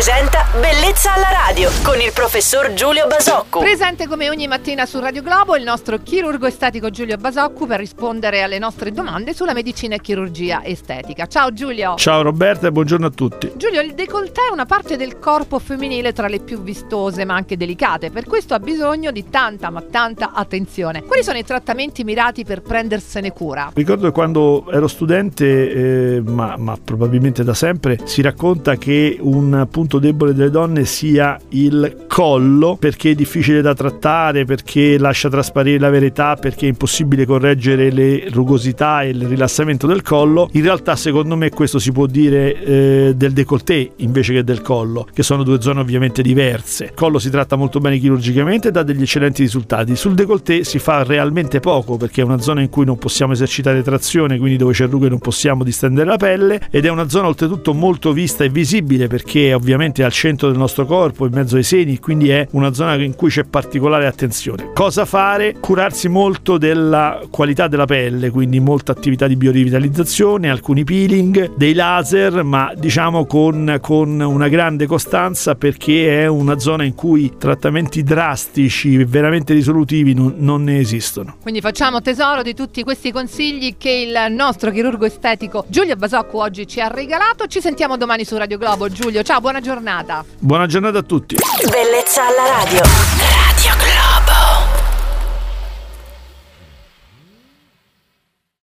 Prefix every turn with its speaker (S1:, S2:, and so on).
S1: presenta Bellezza alla radio con il professor Giulio Basocco.
S2: Presente come ogni mattina su Radio Globo il nostro chirurgo estetico Giulio Basocco per rispondere alle nostre domande sulla medicina e chirurgia estetica. Ciao Giulio.
S3: Ciao Roberta e buongiorno a tutti.
S2: Giulio, il décolleté è una parte del corpo femminile tra le più vistose ma anche delicate, per questo ha bisogno di tanta ma tanta attenzione. Quali sono i trattamenti mirati per prendersene cura?
S3: Ricordo che quando ero studente, eh, ma, ma probabilmente da sempre, si racconta che un punto debole delle donne sia il collo perché è difficile da trattare, perché lascia trasparire la verità, perché è impossibile correggere le rugosità e il rilassamento del collo. In realtà secondo me questo si può dire eh, del décolleté invece che del collo, che sono due zone ovviamente diverse. Il collo si tratta molto bene chirurgicamente e dà degli eccellenti risultati. Sul décolleté si fa realmente poco perché è una zona in cui non possiamo esercitare trazione, quindi dove c'è rughe non possiamo distendere la pelle ed è una zona oltretutto molto vista e visibile perché è ovviamente al centro del nostro corpo, in mezzo ai seni, quindi è una zona in cui c'è particolare attenzione. Cosa fare? Curarsi molto della qualità della pelle, quindi molta attività di biorivitalizzazione, alcuni peeling, dei laser, ma diciamo con, con una grande costanza perché è una zona in cui trattamenti drastici, veramente risolutivi non, non ne esistono.
S2: Quindi facciamo tesoro di tutti questi consigli che il nostro chirurgo estetico Giulio Basocco oggi ci ha regalato. Ci sentiamo domani su Radio Globo. Giulio, ciao, buona giornata.
S3: Buona giornata a tutti.
S1: Bellezza alla radio.